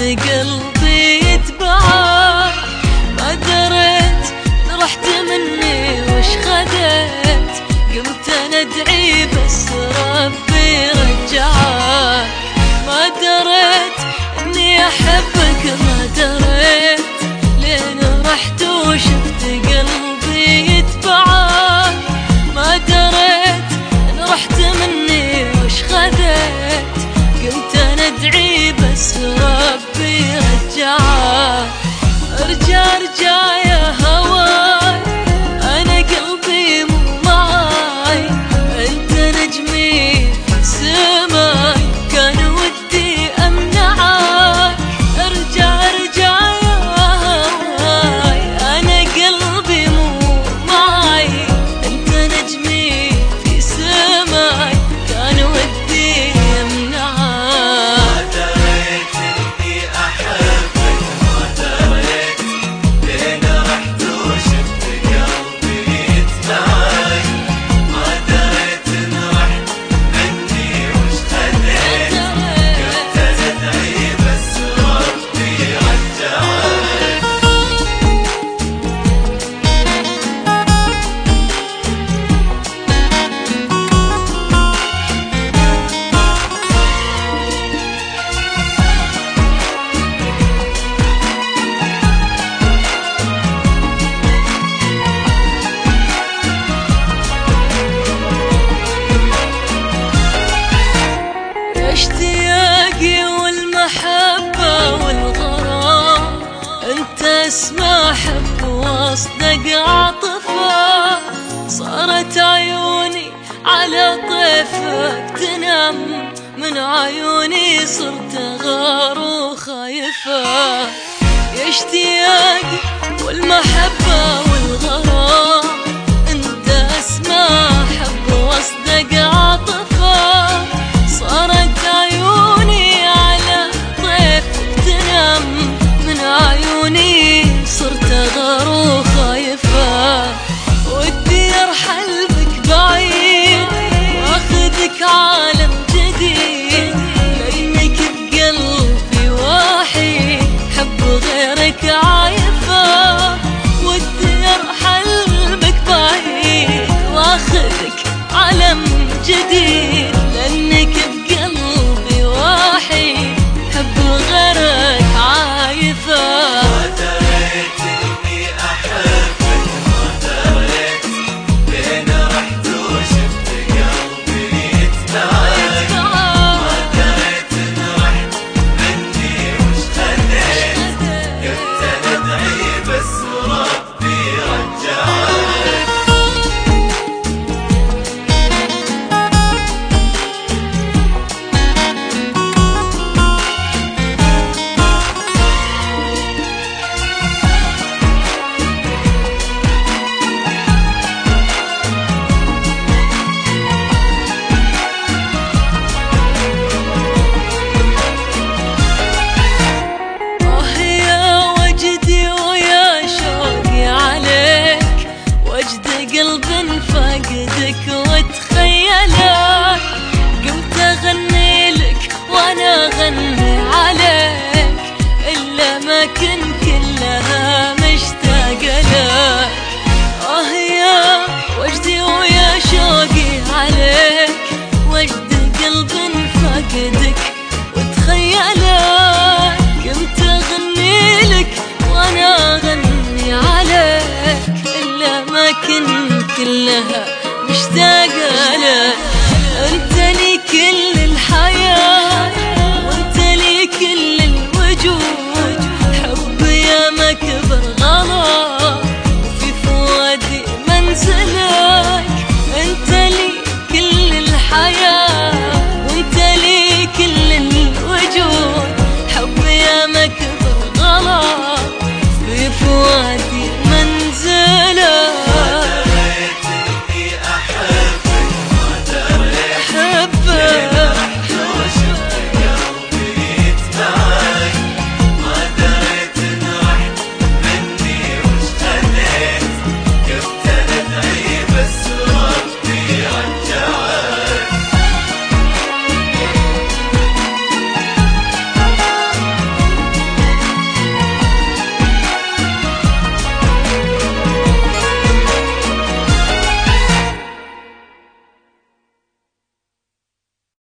في قلبي تباع ما دريت رحت مني وش خدت قمت أنا أدعي بس ربي رجعك. ما دريت إني أحبك ما دريت لين رحت وشفت قلبي يتبعك. ما دريت إن رحت مني وش خدت قمت أنا أدعي بس ربي bir Erca, erca, erca بس ما واصدق عاطفة صارت عيوني على طيفك تنام من عيوني صرت غار وخايفة. يا اشتياقي والمحبة better. كلها